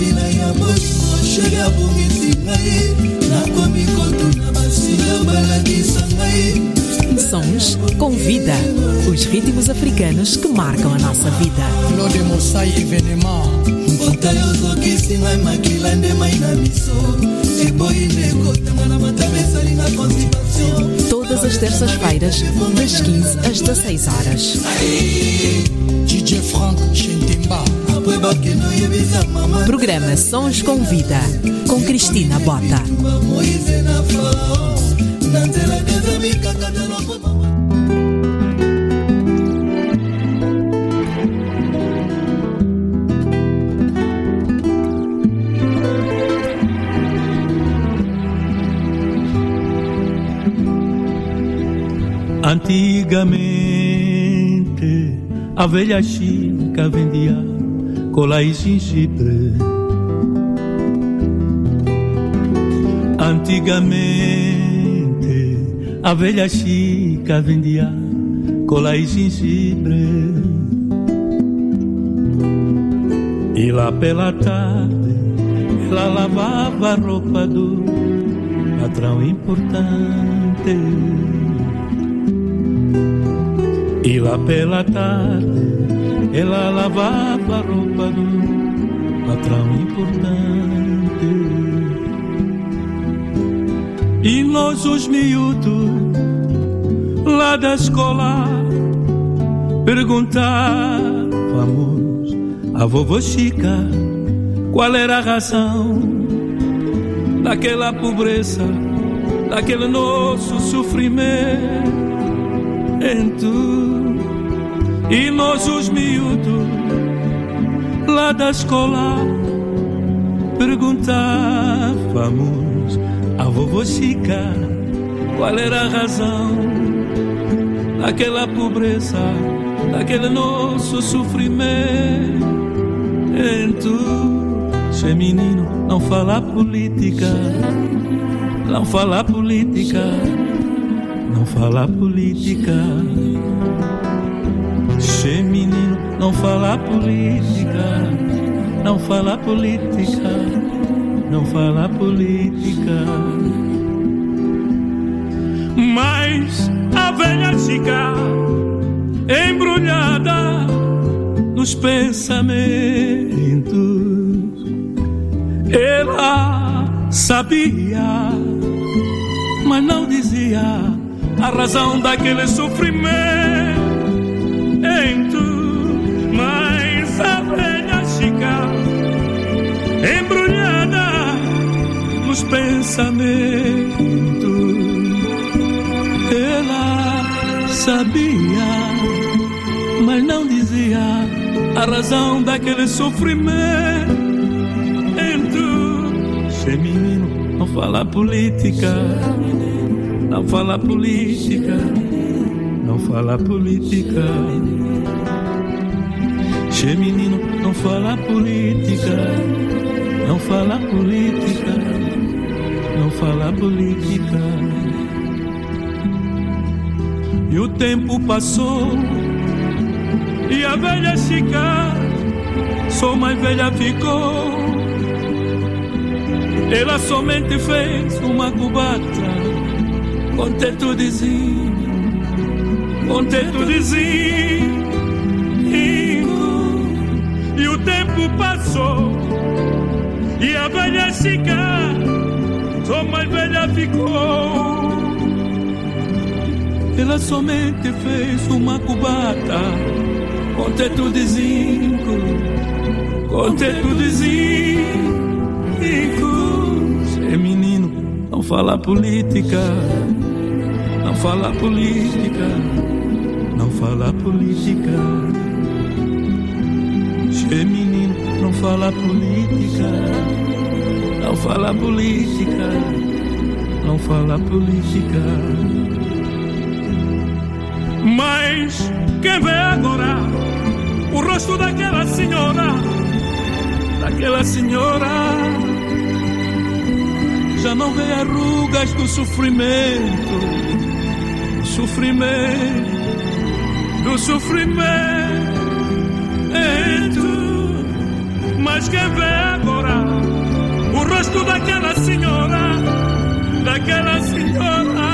nzela ya abongisi ngai nakomi kotuna basila balakisa ngai Sons com vida. Os ritmos africanos que marcam a nossa vida. Claude Mossai événement ota yo ozokisi ngai makila nde mai na miso eboyi nde ekotanga na matama esalinga constipation Todas as terças-feiras, das 15 às 16 horas. DJ Frank Chentemba Programa Sons com Vida, com Cristina Bota. Antigamente a velha chica vendia cola e gengibre. Antigamente a velha chica vendia cola e gengibre. E lá pela tarde ela lavava a roupa do patrão importante. E lá pela tarde ela lavava a roupa do patrão importante. E nós os miúdos lá da escola perguntávamos a vovó Chica qual era a razão daquela pobreza, daquele nosso sofrimento. E nós os miúdos lá da escola perguntávamos a vovó Chica qual era a razão daquela pobreza, daquele nosso sofrimento. Se menino, não fala política, não fala política, não fala política. Se menino, não fala política, não fala política, não fala política. Mas a velha chica embrulhada nos pensamentos, ela sabia, mas não dizia a razão daquele sofrimento. Mas a velha chica embrulhada nos pensamentos, ela sabia, mas não dizia a razão daquele sofrimento. Se menino, não fala política, não fala política, não fala política. Se menino, não fala política, não fala política, não fala política. E o tempo passou. E a velha chica só mais velha ficou. Ela somente fez uma cubata. Com zinco, com teto tempo passou e a velha chica só mais velha ficou. Ela somente fez uma cubata com teto de zinco, com teto de zinco. É menino, não fala política, não fala política, não fala política. É menino, não fala política, não fala política, não fala política. Mas quem vê agora o rosto daquela senhora, daquela senhora, já não vê arrugas do sofrimento, do sofrimento, do sofrimento. Mas quem vê agora o rosto daquela senhora, daquela senhora,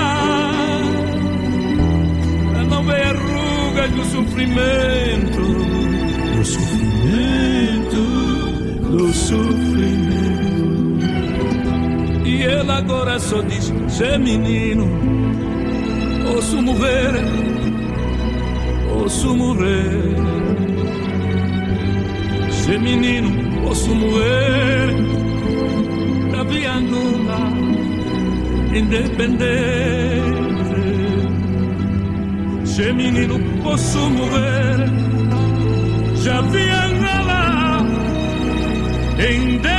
não vê a ruga do sofrimento, do sofrimento, do sofrimento. E ela agora só diz: Zé menino, ouço morrer, ouço morrer. Zé menino, posso morrer da Viandula independente. Se menino, posso morrer já Viandula independente.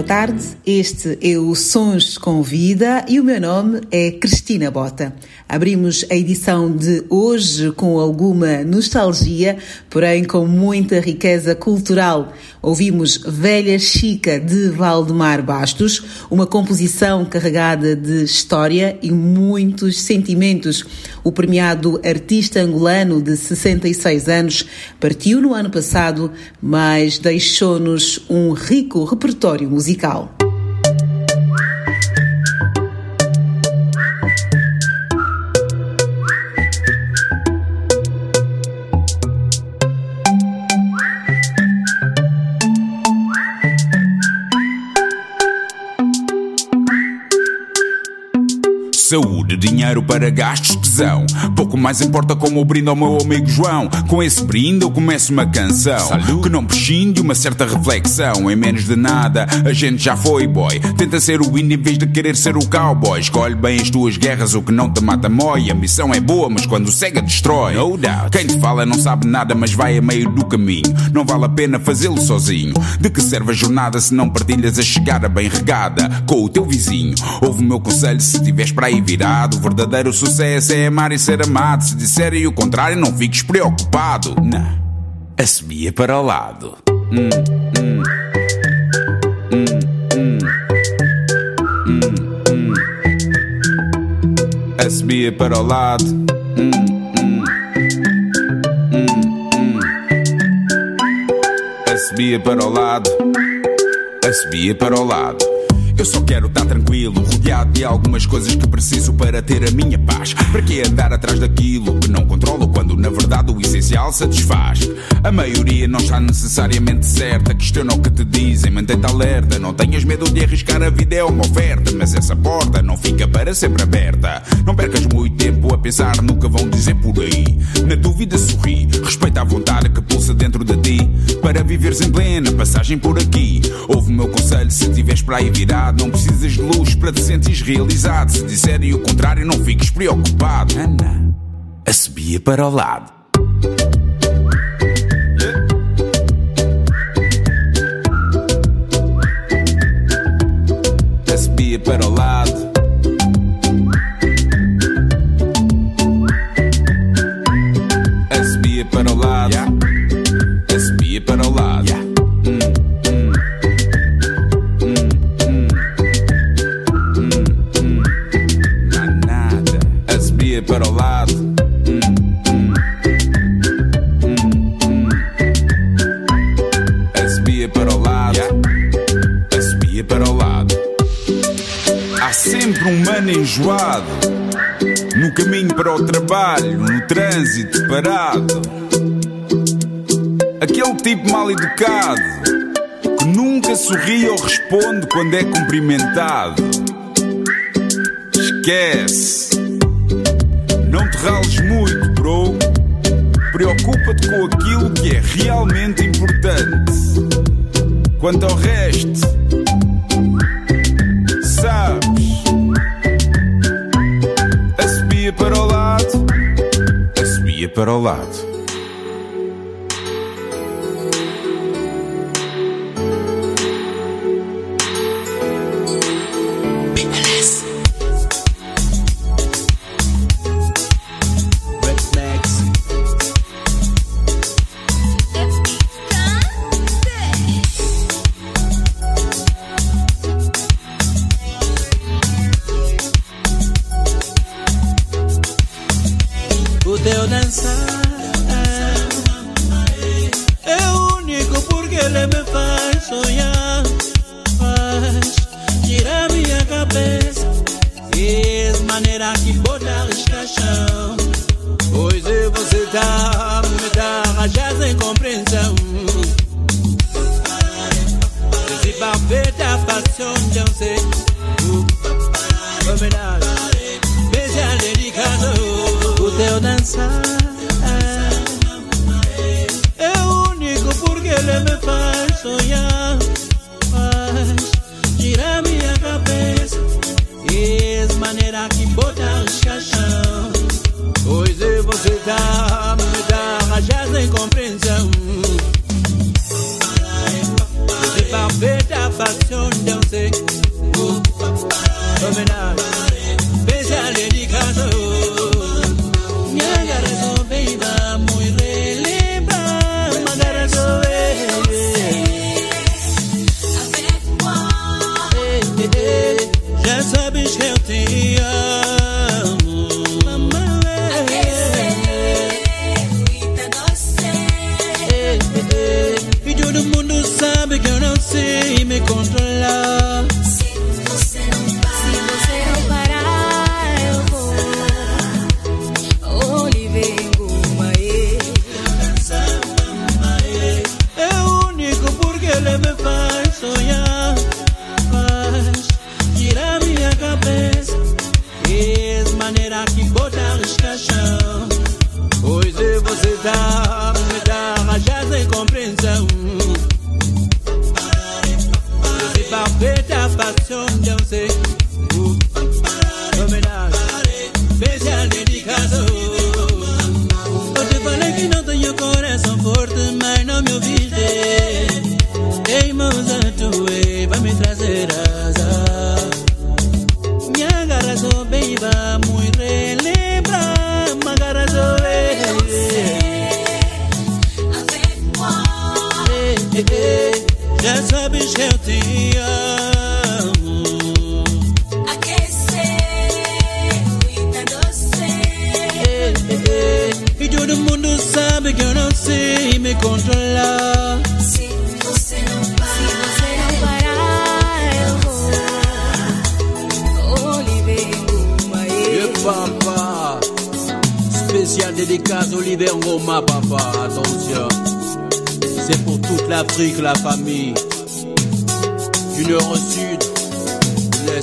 Boa tarde, este é o Sons com Vida e o meu nome é Cristina Bota. Abrimos a edição de hoje com alguma nostalgia, porém com muita riqueza cultural. Ouvimos Velha Chica de Valdemar Bastos, uma composição carregada de história e muitos sentimentos. O premiado artista angolano de 66 anos partiu no ano passado, mas deixou-nos um rico repertório musical musical. Saúde, dinheiro para gastos, tesão. Pouco mais importa como brindo ao meu amigo João. Com esse brinde eu começo uma canção Salud. que não prescinde uma certa reflexão. Em menos de nada, a gente já foi boy. Tenta ser o índio em vez de querer ser o cowboy. Escolhe bem as tuas guerras, o que não te mata mói. A missão é boa, mas quando cega destrói. No doubt. Quem te fala não sabe nada, mas vai a meio do caminho. Não vale a pena fazê-lo sozinho. De que serve a jornada se não partilhas a chegada bem regada com o teu vizinho? Ouve o meu conselho se tiveres para aí O verdadeiro sucesso é amar e ser amado. Se disserem o contrário, não fiques preocupado. Não, assobia para o lado. Hum, hum. Hum, hum. Hum, hum. Assobia para o lado. Hum, hum. Hum, hum. Assobia para o lado. Assobia para o lado. Eu só quero estar tranquilo, rodeado de algumas coisas que preciso para ter a minha paz. Para que andar atrás daquilo que não controlo quando na verdade o essencial satisfaz? A maioria não está necessariamente certa, questiona o que te dizem, mantém-te alerta. Não tenhas medo de arriscar, a vida é uma oferta, mas essa porta não fica para sempre aberta. Não percas muito tempo a pensar no que vão dizer por aí. Na dúvida, sorri, respeita a vontade que pulsa dentro de ti. Para viveres em plena passagem por aqui. Ouve o meu conselho se tiveres para aí virado. Não precisas de luz para te sentires realizado. Se disserem o contrário, não fiques preocupado. Ana, assobia para o lado. Assobia para o lado. Enjoado. No caminho para o trabalho, no trânsito parado. Aquele tipo mal educado que nunca sorri ou responde quando é cumprimentado. Esquece. Não te rales muito, bro. Preocupa-te com aquilo que é realmente importante. Quanto ao resto, Assobia para o lado,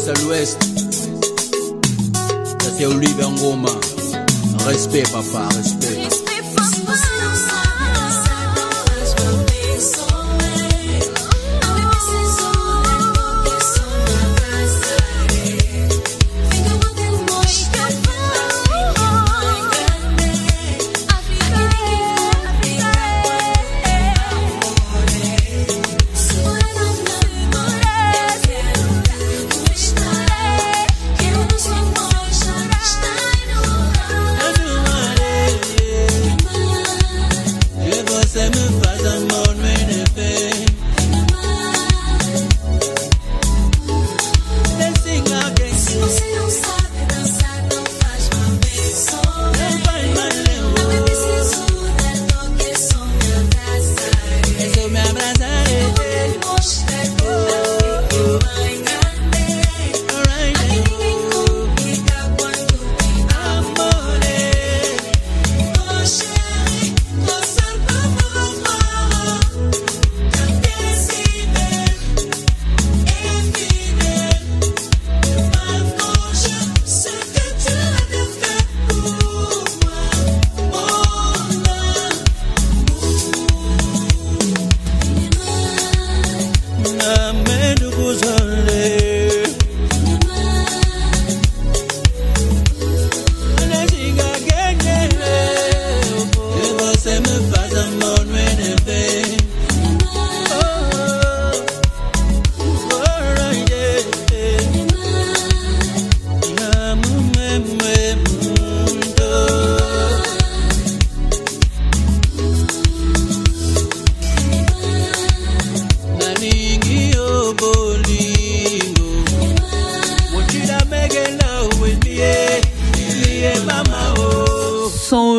l'est à l'ouest. T'as oublié Ngoma. Respect, papa, respect. Respect, papa.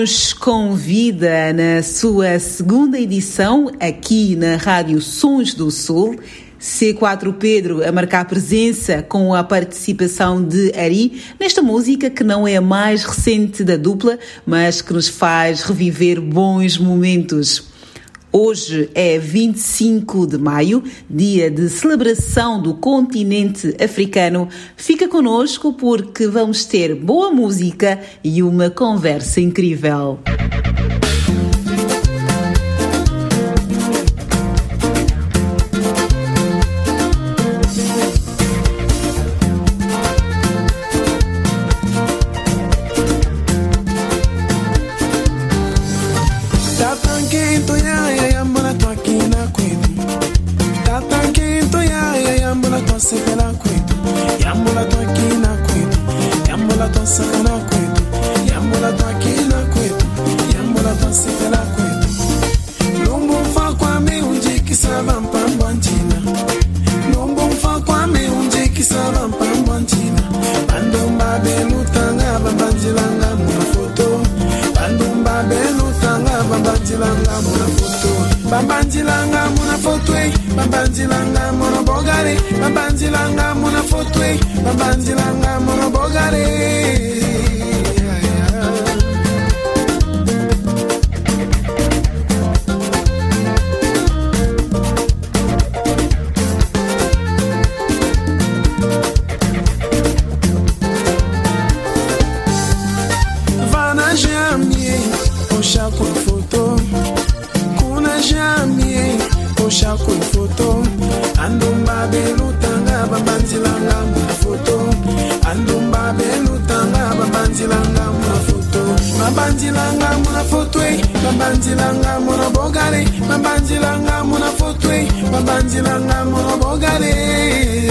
nos convida na sua segunda edição aqui na Rádio Sons do Sul. C4 Pedro a marcar presença com a participação de Ari nesta música que não é a mais recente da dupla, mas que nos faz reviver bons momentos. Hoje é 25 de maio, dia de celebração do continente africano. Fica conosco porque vamos ter boa música e uma conversa incrível. Música babanzilanga mona bogale babanzilanga mona fotwe babanzilanga mona bogale.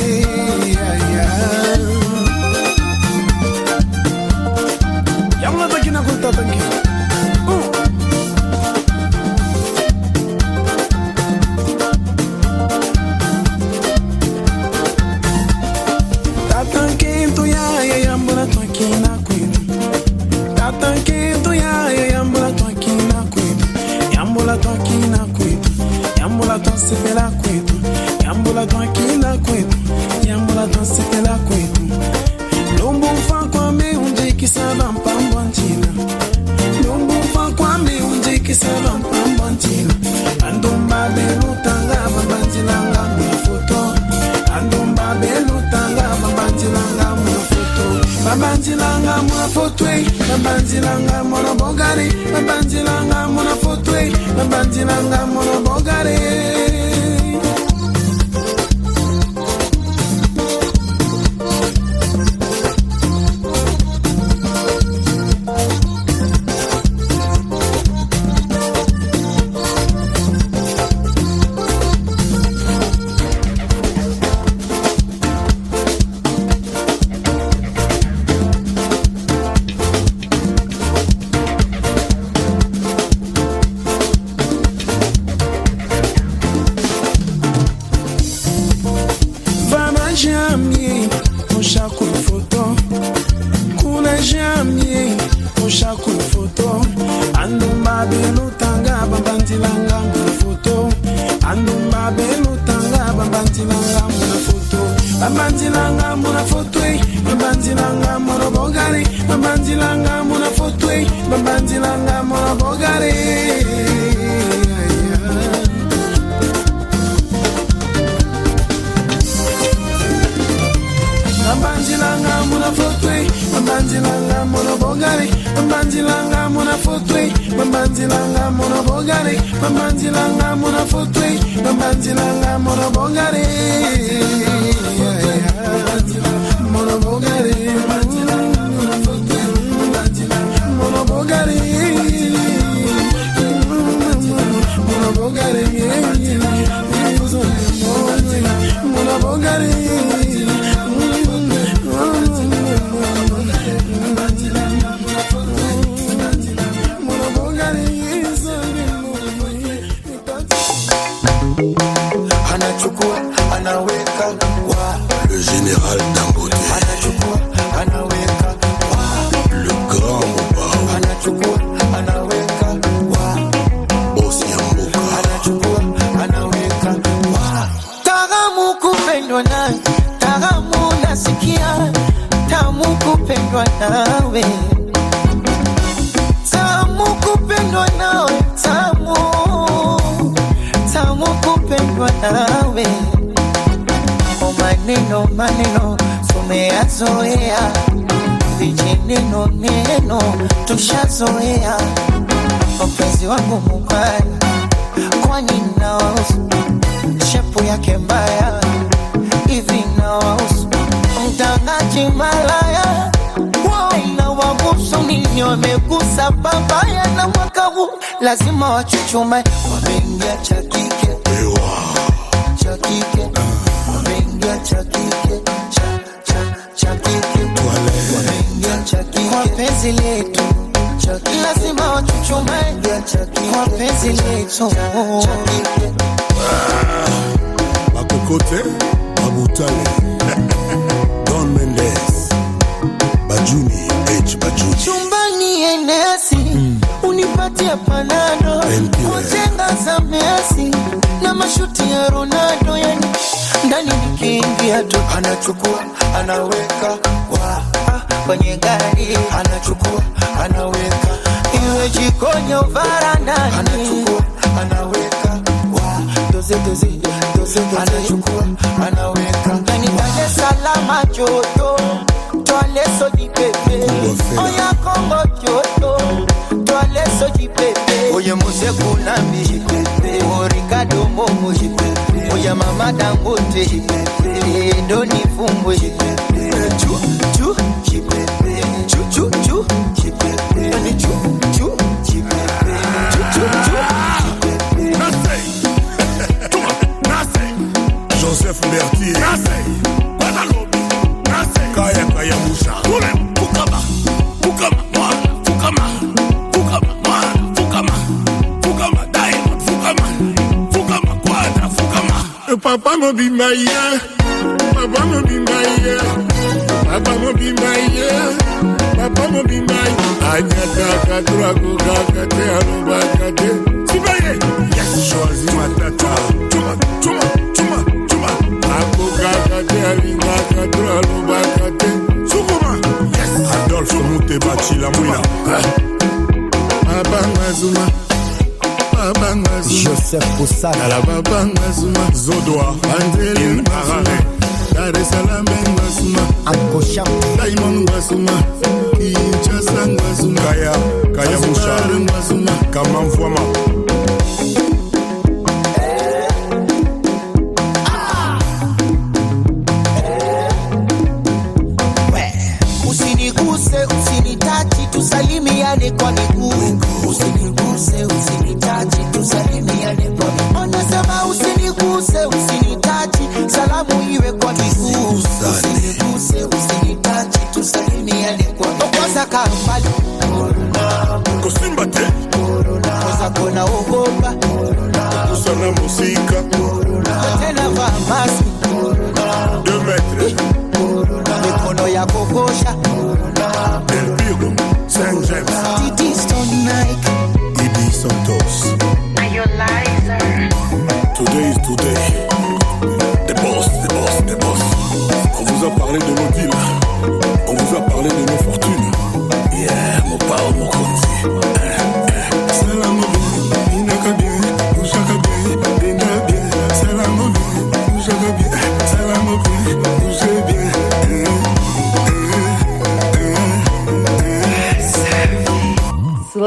O maneno tumeyazoea vijineno neno tushazoea mpenzi wangu mubaya kwani nawausu shepu yake mbaya hivi nawausu mtangaji malaya nini wamegusa babaya na mwaka huu. Lazima wachuchumae, wameingia cha kike. Cha kike cha kike cha cha cha kike wameingia cha kike kwa penzi letu cha kike lazima wachuchume. Cha kike kwa penzi letu. Cha kike bakokote babutale don mendes bajuni h bajuni. Chumbani enesi unipatie panado. Kujenga za Messi na mashuti ya Ronaldo yani ndani nikiingia tu anachukua anaweka wa kwenye gari anachukua anaweka. Iwe jikoni au varandani anachukua anaweka wa doze doze doze doze. Anachukua anaweka. Ndani Dar salama joto Twale soji pepe. Oya Kongo joto Twale soji pepe. Oya Mose Kunambi O Ricardo Momo Ya mama Dangote. Ndo Joseph Berthier mobimba ye papa mobimba ye papa mobimba ye papa mobimba ye anyataka turakokaka te alobaka te sibaye yes choisi matata. Cuma cuma cuma cuma akokaka te alingaka to alobaka te sukuma. Yes. Adolphe mutebacila mwina. Abanga zuma babanga zuma Joseph Kosala à la babangazuma Zodoa Angeline Arare Dar es Akosha Diamond ngazuma Kinshasa ngazuma Kaya Kaya Musha ngazuma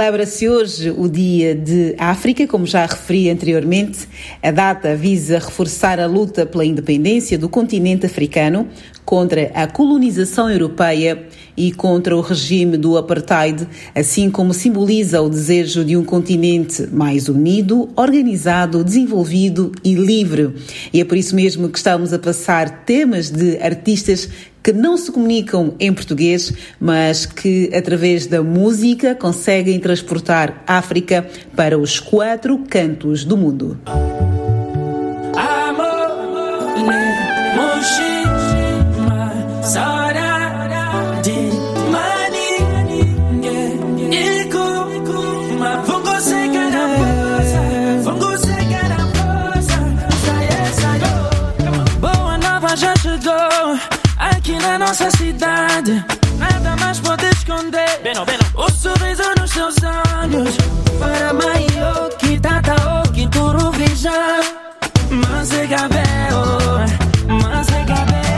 Celebra-se hoje o Dia de África, como já referi anteriormente. A data visa reforçar a luta pela independência do continente africano contra a colonização europeia e contra o regime do apartheid, assim como simboliza o desejo de um continente mais unido, organizado, desenvolvido e livre. E é por isso mesmo que estamos a passar temas de artistas que não se comunicam em português, mas que, através da música, conseguem transportar África para os quatro cantos do mundo. Aqui na nossa cidade. nada mais pode esconder. O sorriso nos seus olhos. Para maior que tata o que turu vija. Mas é cabelo, mas é cabelo.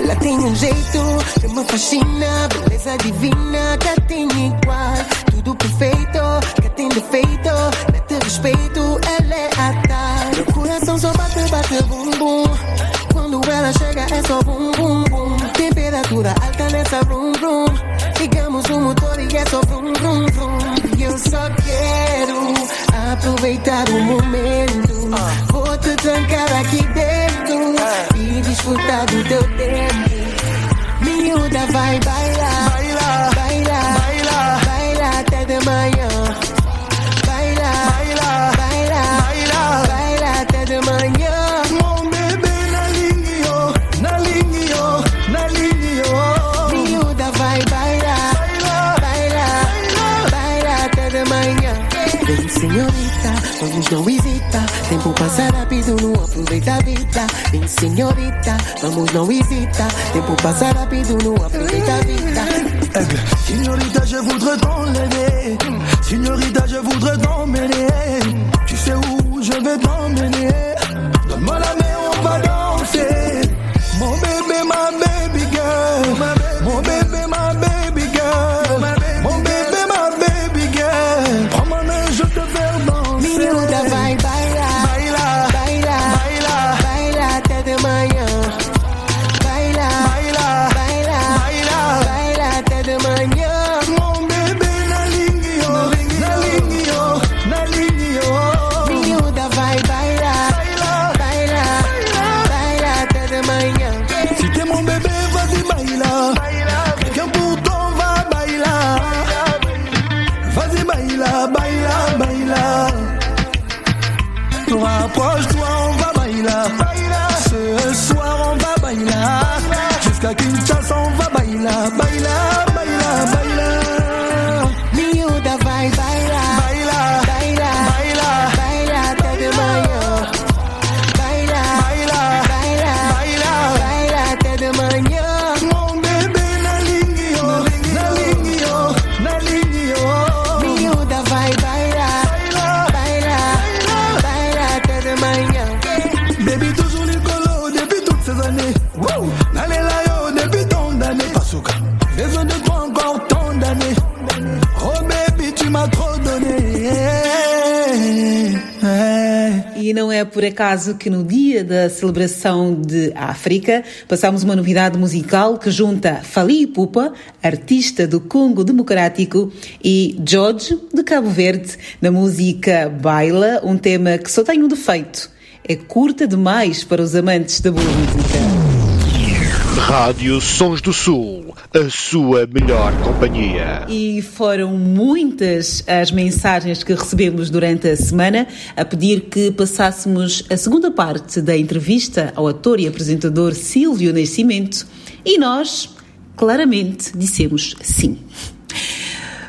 Ela tem um jeito que me fascina, beleza divina, que tem igual. Tudo perfeito, que tem defeito, mete respeito, ela é a tal. Meu coração só bate, bate, bum, bum. Quando ela chega é só bum, bum, bum. Temperatura alta nessa room, room. Ligamos o motor e é só brum, brum, brum. E eu só quero aproveitar o momento. Vou te trancar aqui dentro e desfrutar do teu tempo. Miúda vai bailar, baila, baila, baila, baila até de manhã. Hesita. Tempo passa rápido, não aproveita vida. Vem, senhorita, vamos não hesita. Tempo passa rápido, não aproveita vida. Signorita, je voudrais t'enlever. Signorita, je voudrais t'emmener. Tu sais où je vais t'emmener. Donne-moi la main, baila, baila, baila. Rapproche-toi, on va baila. Ce soir, on va baila. Jusqu'à Kinshasa, on va baila, baila, por acaso que no dia da celebração de África passamos uma novidade musical que junta Fali Pupa, artista do Congo Democrático, e George, de Cabo Verde, na música Baila, um tema que só tem um defeito. É curta demais para os amantes da boa música. Rádio Sons do Sul a sua melhor companhia. E foram muitas as mensagens que recebemos durante a semana a pedir que passássemos a segunda parte da entrevista ao ator e apresentador Silvio Nascimento e nós claramente dissemos sim.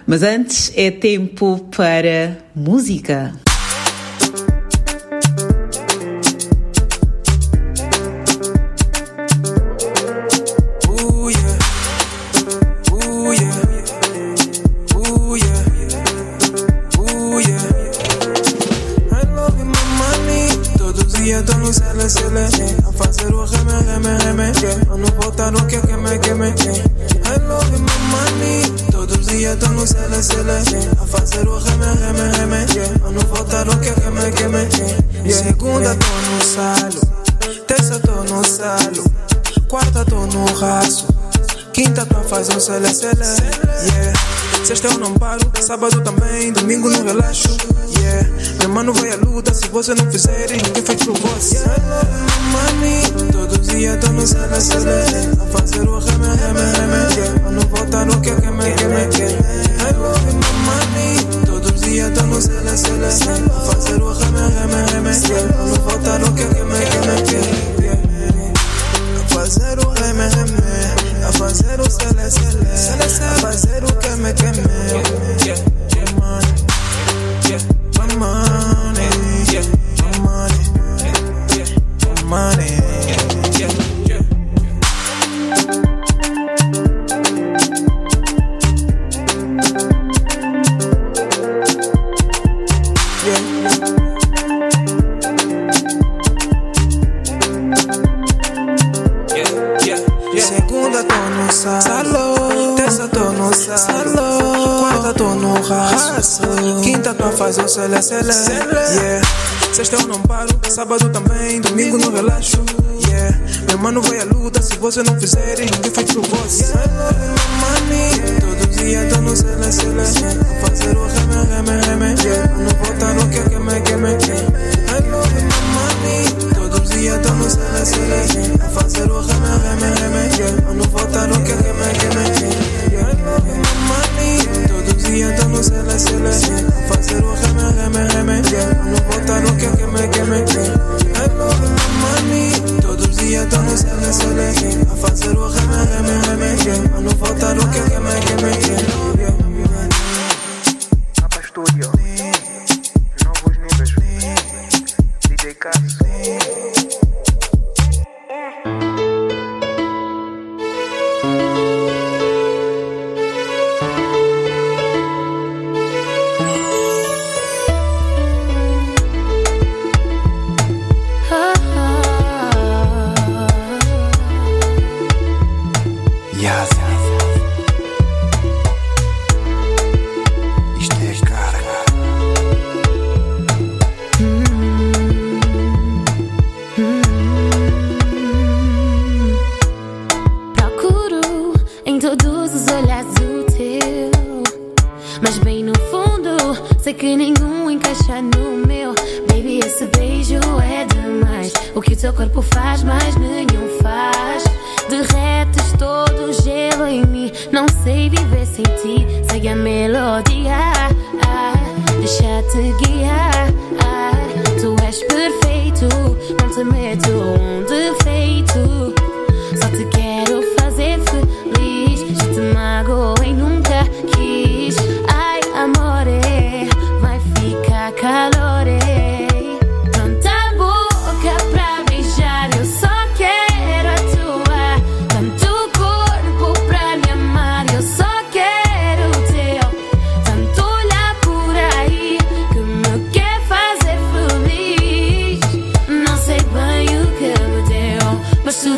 Mas antes é tempo para música. yeah. Eu não no que eu queimei, queimei, yeah. I love my money. Todos os dias tô no cele, cele. A fazer o reme, reme, reme, yeah. Eu não no que eu queimei, queimei. Eh. Segunda tô no salo. Terça tô no salo. Quarta tô no raço. Quinta tô fazendo um cele, cele, yeah. Sexta eu não paro, sábado também, domingo não relaxo, yeah. Meu mano vai à luta, se você não fizer, ninguém fez por você. Yeah. sana sana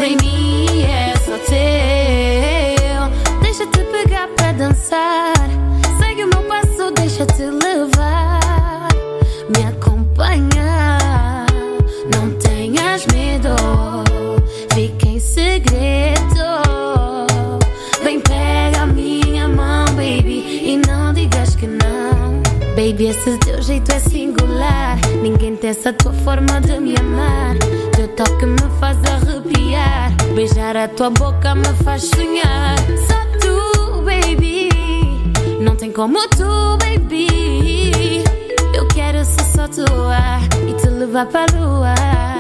they. A tua boca me faz sonhar. Só tu, baby. Não tem como tu, baby. Eu quero ser só tua e te levar pra lua.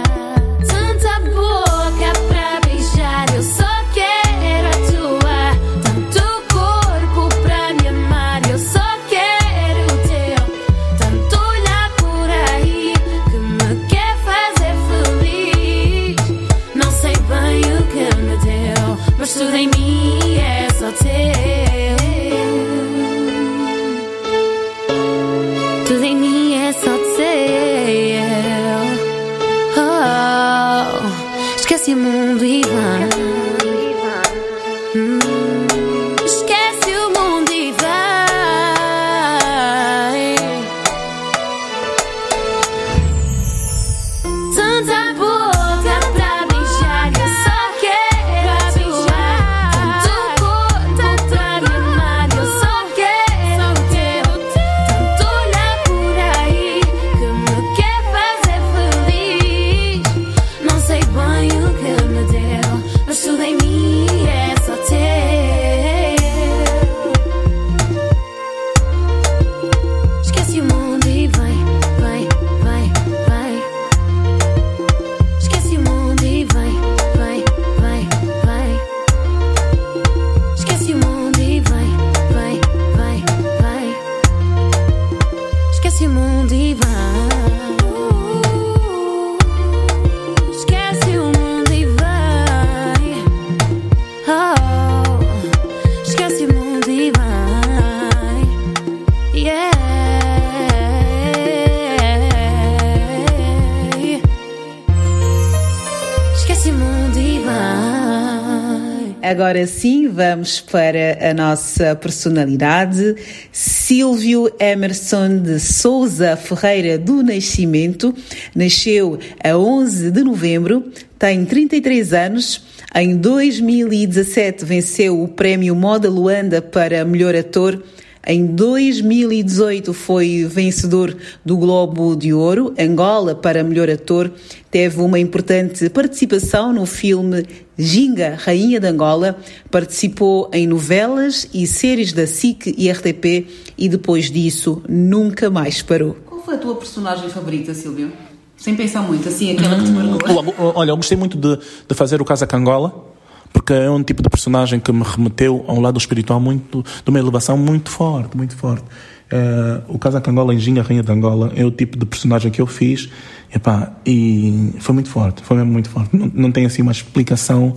Agora sim, vamos para a nossa personalidade. Silvio Emerson de Souza Ferreira do Nascimento nasceu a 11 de novembro, tem 33 anos. Em 2017 venceu o prémio Moda Luanda para melhor ator. Em 2018 foi vencedor do Globo de Ouro. Angola, para melhor ator, teve uma importante participação no filme Ginga, Rainha de Angola. Participou em novelas e séries da SIC e RTP e depois disso nunca mais parou. Qual foi a tua personagem favorita, Silvio? Sem pensar muito, assim, aquela que te marcou. Hum, Olha, eu gostei muito de, de fazer o Casa Cangola, porque é um tipo de personagem que me remeteu a um lado espiritual muito, de uma elevação muito forte, muito forte. Eh, o Casa Cangola em Ginga, Rainha de Angola, é o tipo de personagem que eu fiz, epá, e foi muito forte, foi mesmo muito forte. Não, não tem assim uma explicação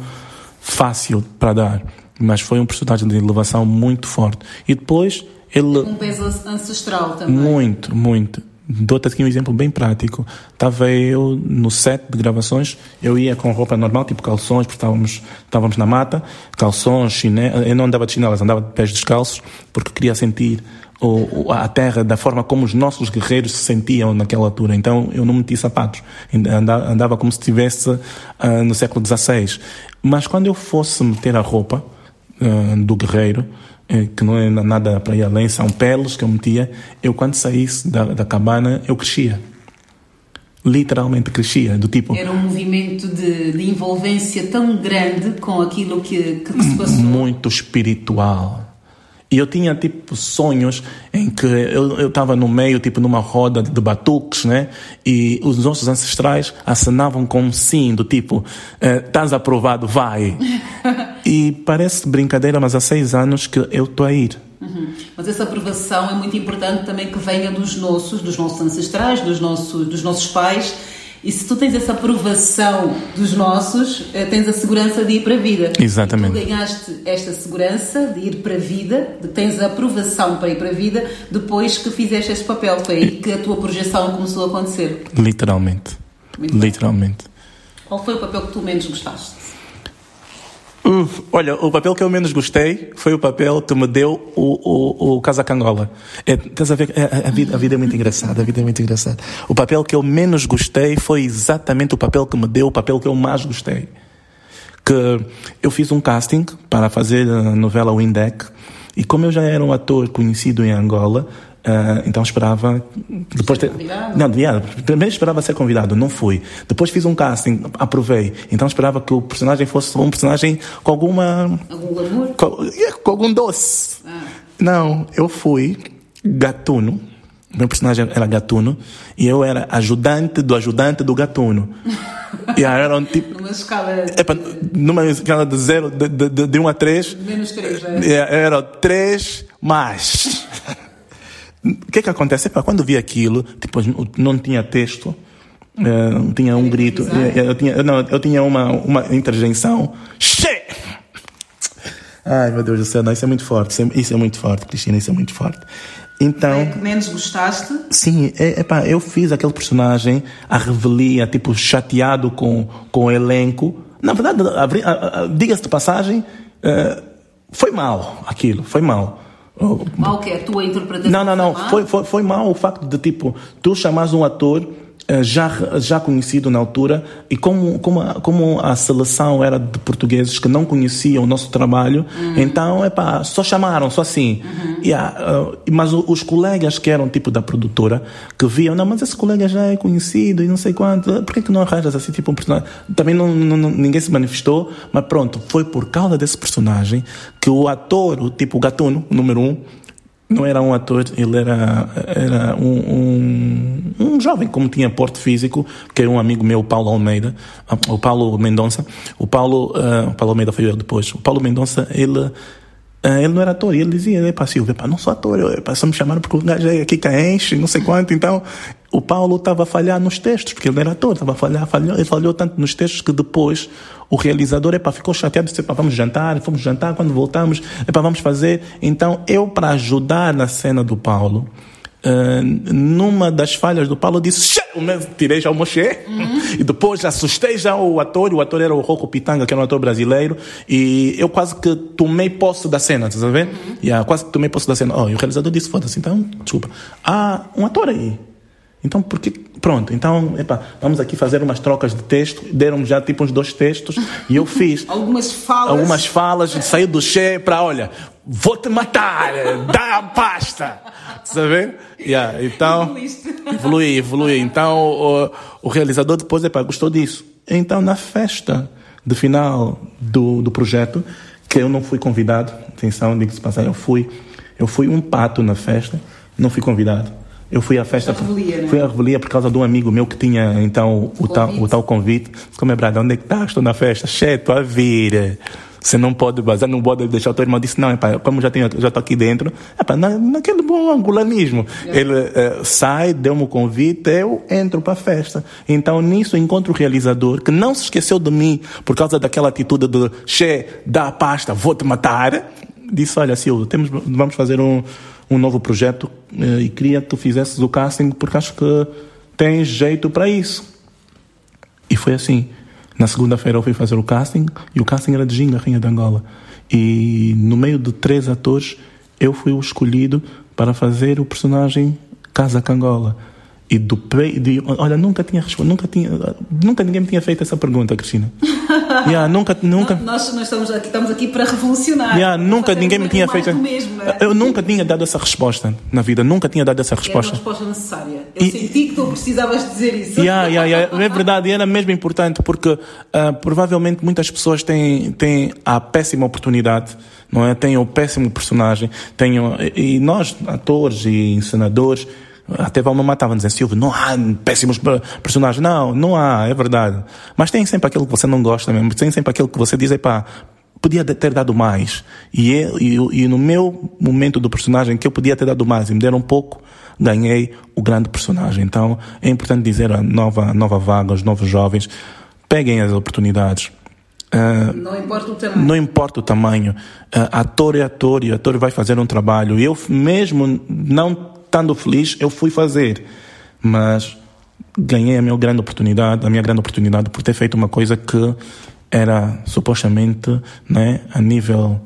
fácil para dar, mas foi um personagem de elevação muito forte. E depois ele Um peso ancestral também. muito, muito. Dou-te aqui um exemplo bem prático. Estava eu no set de gravações, eu ia com roupa normal, tipo calções, porque estávamos, estávamos na mata, calções, chinelas. Eu não andava de chinelas, andava de pés descalços, porque queria sentir o, a terra da forma como os nossos guerreiros se sentiam naquela altura. Então eu não meti sapatos, andava, andava como se estivesse ah, no século XVI. Mas quando eu fosse meter a roupa ah, do guerreiro, que não é na- nada para ir além, são peles que eu metia. Eu, quando saísse da, da cabana, eu crescia. Literalmente crescia, do tipo. Era um movimento de, de envolvência tão grande com aquilo que, que se passou. muito espiritual. E eu tinha, tipo, sonhos em que eu estava no meio, tipo, numa roda de batuques, né? E os nossos ancestrais acenavam com um sim, do tipo, eh, estás aprovado, vai. e parece brincadeira, mas há seis anos que eu estou a ir. Uhum. Mas essa aprovação é muito importante também que venha dos nossos, dos nossos ancestrais, dos nossos, dos nossos pais. E se tu tens essa aprovação dos nossos, eh, tens a segurança de ir para a vida. Exatamente. Tu ganhaste esta segurança de ir para a vida, de tens a aprovação para ir para a vida depois que fizeste este papel. Foi aí que a tua projeção começou a acontecer. Literalmente. Literalmente. Qual foi o papel que tu menos gostaste? Uf, olha, o papel que eu menos gostei foi o papel que me deu o, o, o Casacangola. É, estás a ver? É, a, vida, a vida é muito engraçada, a vida é muito engraçada. O papel que eu menos gostei foi exatamente o papel que me deu o papel que eu mais gostei. Que eu fiz um casting para fazer a novela Windeck e como eu já era um ator conhecido em Angola, Ah, então esperava depois ter, não devia primeiro esperava ser convidado não fui. Depois fiz um casting aprovei. Então esperava que o personagem fosse um personagem com alguma Algum glamour? com, é, com algum doce. Não eu fui gatuno. Meu personagem era gatuno e eu era ajudante do ajudante do gatuno. E aí era um tipo Numa escala Epa, numa escala de zero, de, de, de, de 1 a 3, menos 3, era 3 mais. O que que acontece? Epa, quando vi aquilo, tipo, não tinha texto, eh, não tinha um grito, eh, eu tinha, não, eu tinha uma, uma interjeição. Che! Ai, meu Deus do céu, não, isso é muito forte, isso é, isso é muito forte, Cristina, isso é muito forte. Então. que menos gostaste? Sim, é, epá, eu fiz aquele personagem, a revelia, tipo, chateado com, com o elenco. Na verdade, diga-se de passagem, eh, foi mal aquilo, foi mal. Mal que é a tua interpretação? Não, não, não. Foi, foi, foi mal o facto de, tipo, tu chamares um ator já, já conhecido na altura e como, como, a, como a seleção era de portugueses que não conheciam o nosso trabalho, então, epá, só chamaram, só assim. E, ah, ah, mas os colegas que eram tipo da produtora, que viam, não, mas esse colega já é conhecido e não sei quanto, por que, que não arranjas assim, tipo, um personagem? Também não, não- ninguém se manifestou, mas pronto, foi por causa desse personagem que o ator, o tipo o gatuno, número um, não era um ator, ele era, era um, um, um jovem, como tinha porte físico, que era um amigo meu, Paulo Almeida, ah, o Paulo Mendonça. O Paulo, ah, o Paulo Almeida foi eu depois. O Paulo Mendonça, ele, ah, ele não era ator, ele dizia, epá, Silvio, epá, não sou ator, epá, só me chamaram porque o gajo é aqui que enche, não sei quanto. Então, o Paulo estava a falhar nos textos, porque ele era ator, estava a falhar, falhou, ele falhou tanto nos textos que depois o realizador epá, ficou chateado, disse, epá, vamos jantar, fomos jantar, quando voltamos, epá, vamos fazer. Então, eu, para ajudar na cena do Paulo, ah, numa das falhas do Paulo, disse, tirei já o mochê, e depois assustei já o ator, o ator era o Rocco Pitanga, que era um ator brasileiro, e eu quase que tomei posse da cena, estás a ver? Yeah, quase que tomei posse da cena. Oh, e o realizador disse, foda-se, então, desculpa, há um ator aí. Então, porque, pronto, então, epá, vamos aqui fazer umas trocas de texto, deram já tipo uns dois textos, e eu fiz Algumas falas. algumas falas, saí do che para, olha, vou te matar, dá a pasta, sabe? Yeah, então, evolui, evolui. Então, o, o realizador depois, epá, gostou disso. Então, na festa de final do, do projeto, que eu não fui convidado, atenção, digo-se passar, eu fui, eu fui um pato na festa, não fui convidado. Eu fui à festa, revelia, né? fui à revelia por causa de um amigo meu que tinha então o, tal, o tal convite. Disse, Como é, Brada, onde é que estás? Estou na festa. Che, estou a vir. Você não pode vazar, não pode deixar o teu irmão. Disse, não, epá, como já tenho, já estou aqui dentro, epá, na, naquele bom angulanismo. Ele eh, sai, deu-me o convite, eu entro para a festa. Então, nisso, encontro o realizador, que não se esqueceu de mim por causa daquela atitude de, che, dá a pasta, vou te matar. Disse, olha, Silvio, temos, vamos fazer um, um novo projeto eh, e queria que tu fizesses o casting porque acho que tens jeito para isso. E foi assim. Na segunda-feira eu fui fazer o casting e o casting era de Ginga, Rainha de Angola. E no meio de três atores, eu fui o escolhido para fazer o personagem Casa Cangola. E do pe... de... olha, nunca tinha nunca tinha, nunca ninguém me tinha feito essa pergunta, Cristina. yeah, nunca, nunca. Nós, nós estamos, aqui, estamos aqui para revolucionar. Yeah, nunca ninguém me tinha feito. mesmo, é? Eu nunca tinha dado essa resposta na vida, nunca tinha dado essa Era uma resposta. resposta necessária. Eu senti que tu precisavas dizer isso. Yeah, yeah, yeah. É verdade, e era mesmo importante porque ah, provavelmente muitas pessoas têm, têm a péssima oportunidade, não é? Têm o péssimo personagem, têm, o- e e nós, atores e encenadores, até matar, vão dizer, Silvio, não há péssimos per- personagens. Não, não há, é verdade. Mas tem sempre aquele que você não gosta mesmo, tem sempre aquele que você diz, epá, podia ter dado mais. E, eu, e, eu- e no meu momento do personagem, que eu podia ter dado mais e me deram um pouco, ganhei o grande personagem. Então é importante dizer a nova, nova vaga, aos novos jovens, peguem as oportunidades. Ah, Não importa o tamanho. não importa o tamanho, Ah, ator é ator e ator vai fazer um trabalho. Eu, mesmo não estando feliz, eu fui fazer. Mas ganhei a minha grande oportunidade, a minha grande oportunidade por ter feito uma coisa que era supostamente, né, a nível,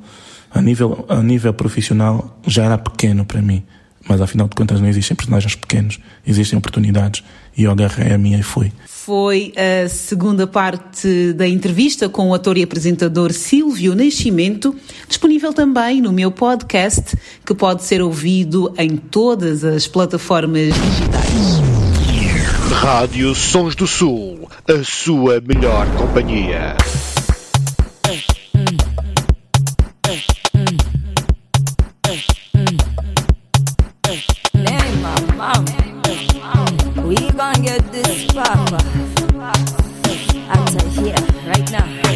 a nível, a nível profissional já era pequeno para mim. Mas afinal de contas não existem personagens pequenos, existem oportunidades. E eu agarrei a minha e fui. Foi a segunda parte da entrevista com o ator e apresentador Silvio Nascimento, disponível também no meu podcast, que pode ser ouvido em todas as plataformas digitais. Rádio Sons do Sul, a sua melhor companhia. Mama. We gon' get this. Out of here right now.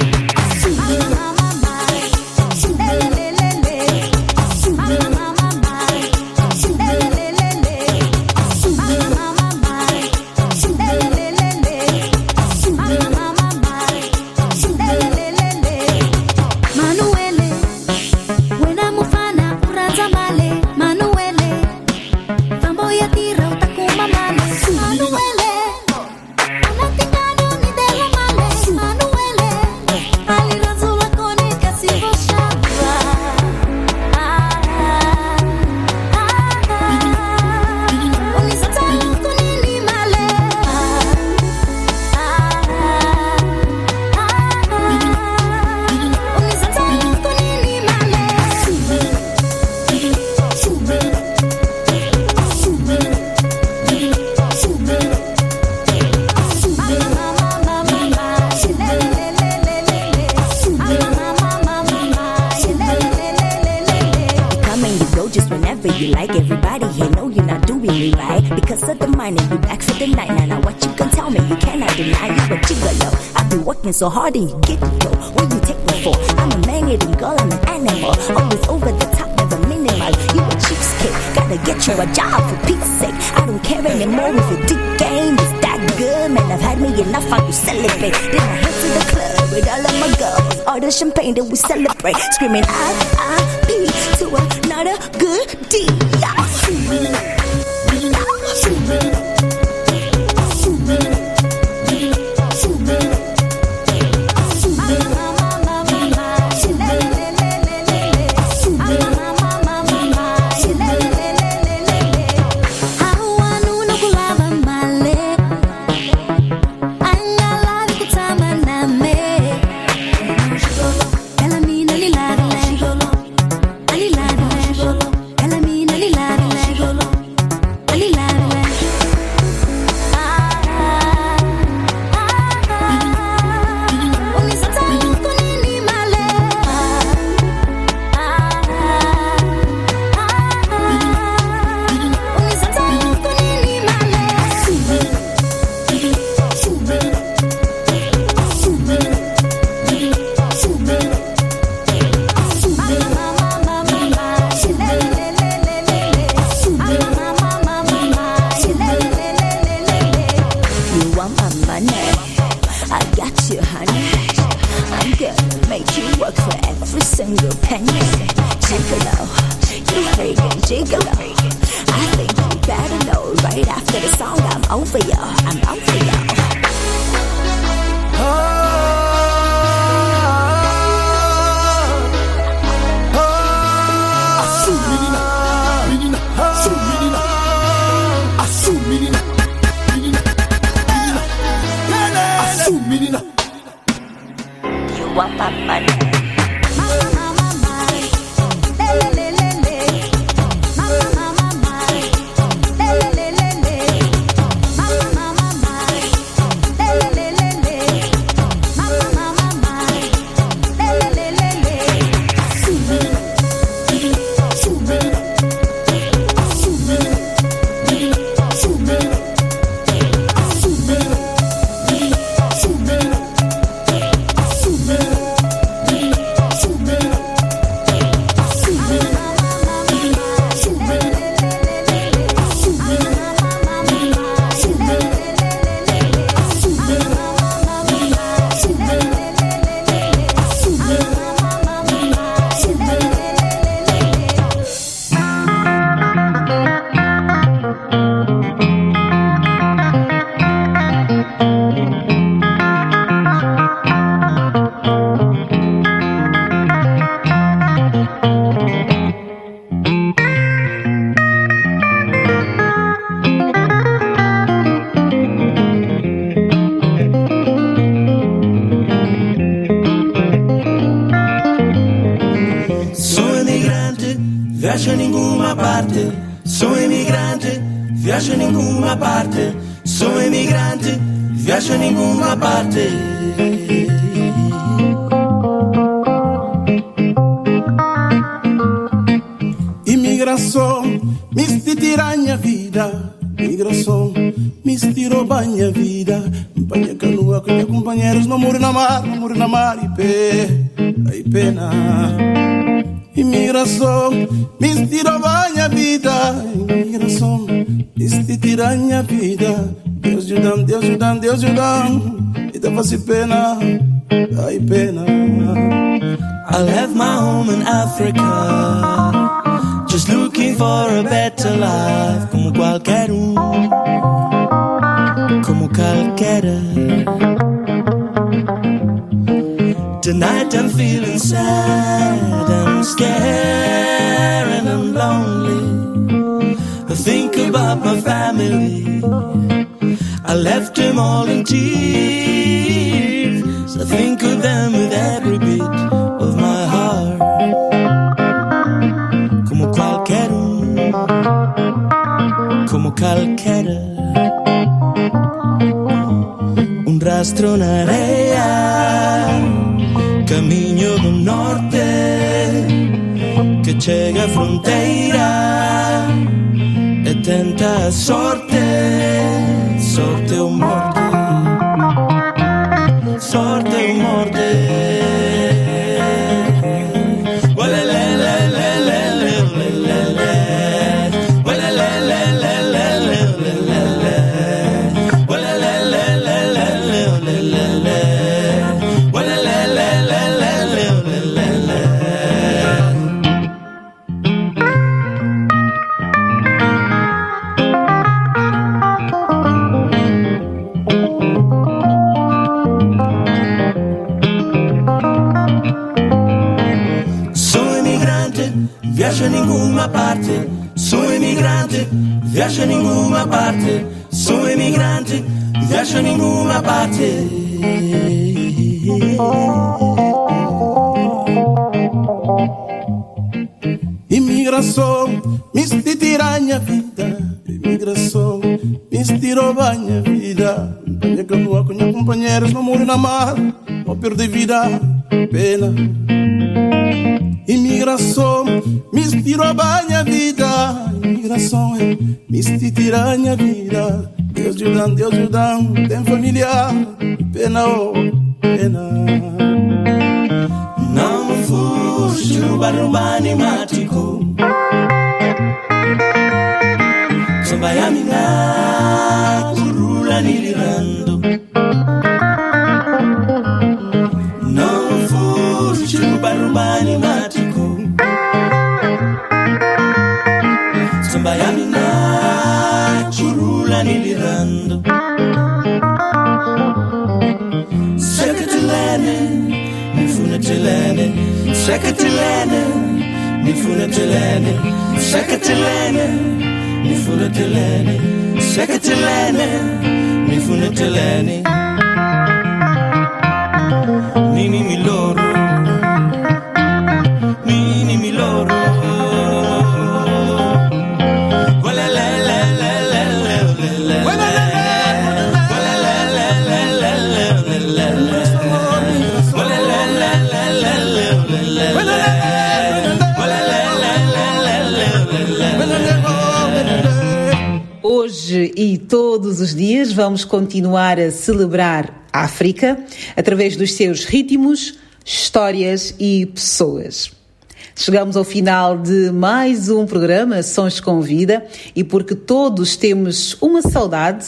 So hard and you get it though. What you take me for? I'm a man-eating girl, I'm an animal. Always over the top, never minimal. You a cheapskate, gotta get you a job for Pete's sake. I don't care anymore if your dick game is that good. Man, I've had me enough, I to celebrate. Then I head to the club with all of my girls. All the champagne that we celebrate. Screaming R.I.P. nenhuma parte. Imigração, me tirou minha vida. Imigração, me tirou minha vida. Banha canoa com meus companheiros, não moro na mar, não moro na mar e pé, E pena, ai pena. I left my home in Africa, just looking for a better life, como qualquer um, como qualquer. Tonight I'm feeling sad, I'm scared and I'm lonely. I think about my family. tears. I think of them with every beat of my heart. Como qualquer um, como qualquer um rastro na areia, caminho do norte que chega à fronteira. e tenta a sorte, sorte ou morte. Viajo a parte. Sou imigrante, viajo a nenhuma parte. Imigração, me tirou minha vida. Imigração, me tirou minha vida. Banha canoa com meus companheiros, não moro na mar, não perdi vida, pena. Imigração, me tirou minha vida combinações Misti tiranha vida. Deus Judão, Deus Judão Tem família, pena, oh, pena. Não fujo, barubani matico Sombayamina, curula nilirando. Sakatilana, ni fulatilana, Sakatilana, ni fulatilana, Sakatilana, ni fulatilana. Nini todos os dias vamos continuar a celebrar a África através dos seus ritmos, histórias e pessoas. Chegamos ao final de mais um programa Sons com Vida e porque todos temos uma saudade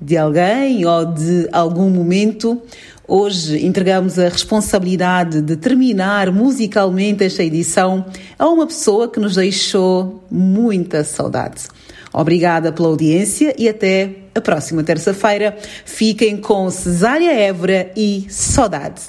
de alguém ou de algum momento, hoje entregamos a responsabilidade de terminar musicalmente esta edição a uma pessoa que nos deixou muita saudade. Obrigada pela audiência e até a próxima terça-feira. Fiquem com Cesária Évora e Saudade.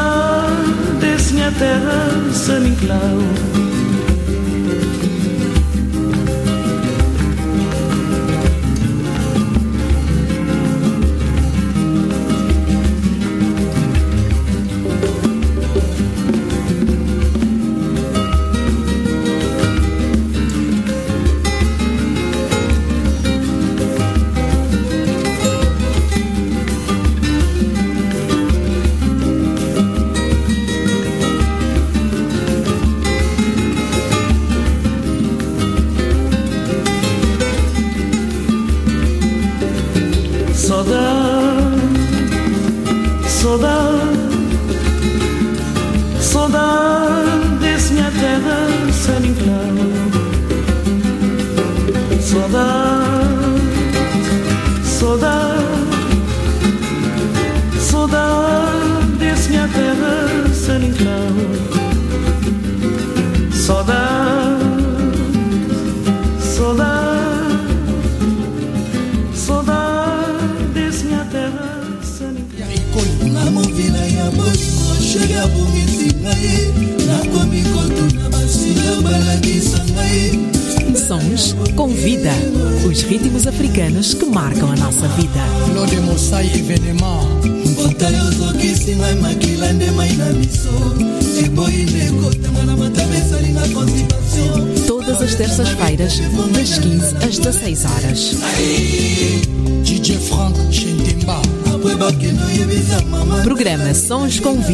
Saudade desse minha terra, San Inclau. Saudade,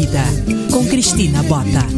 Vida, com Cristina Bota.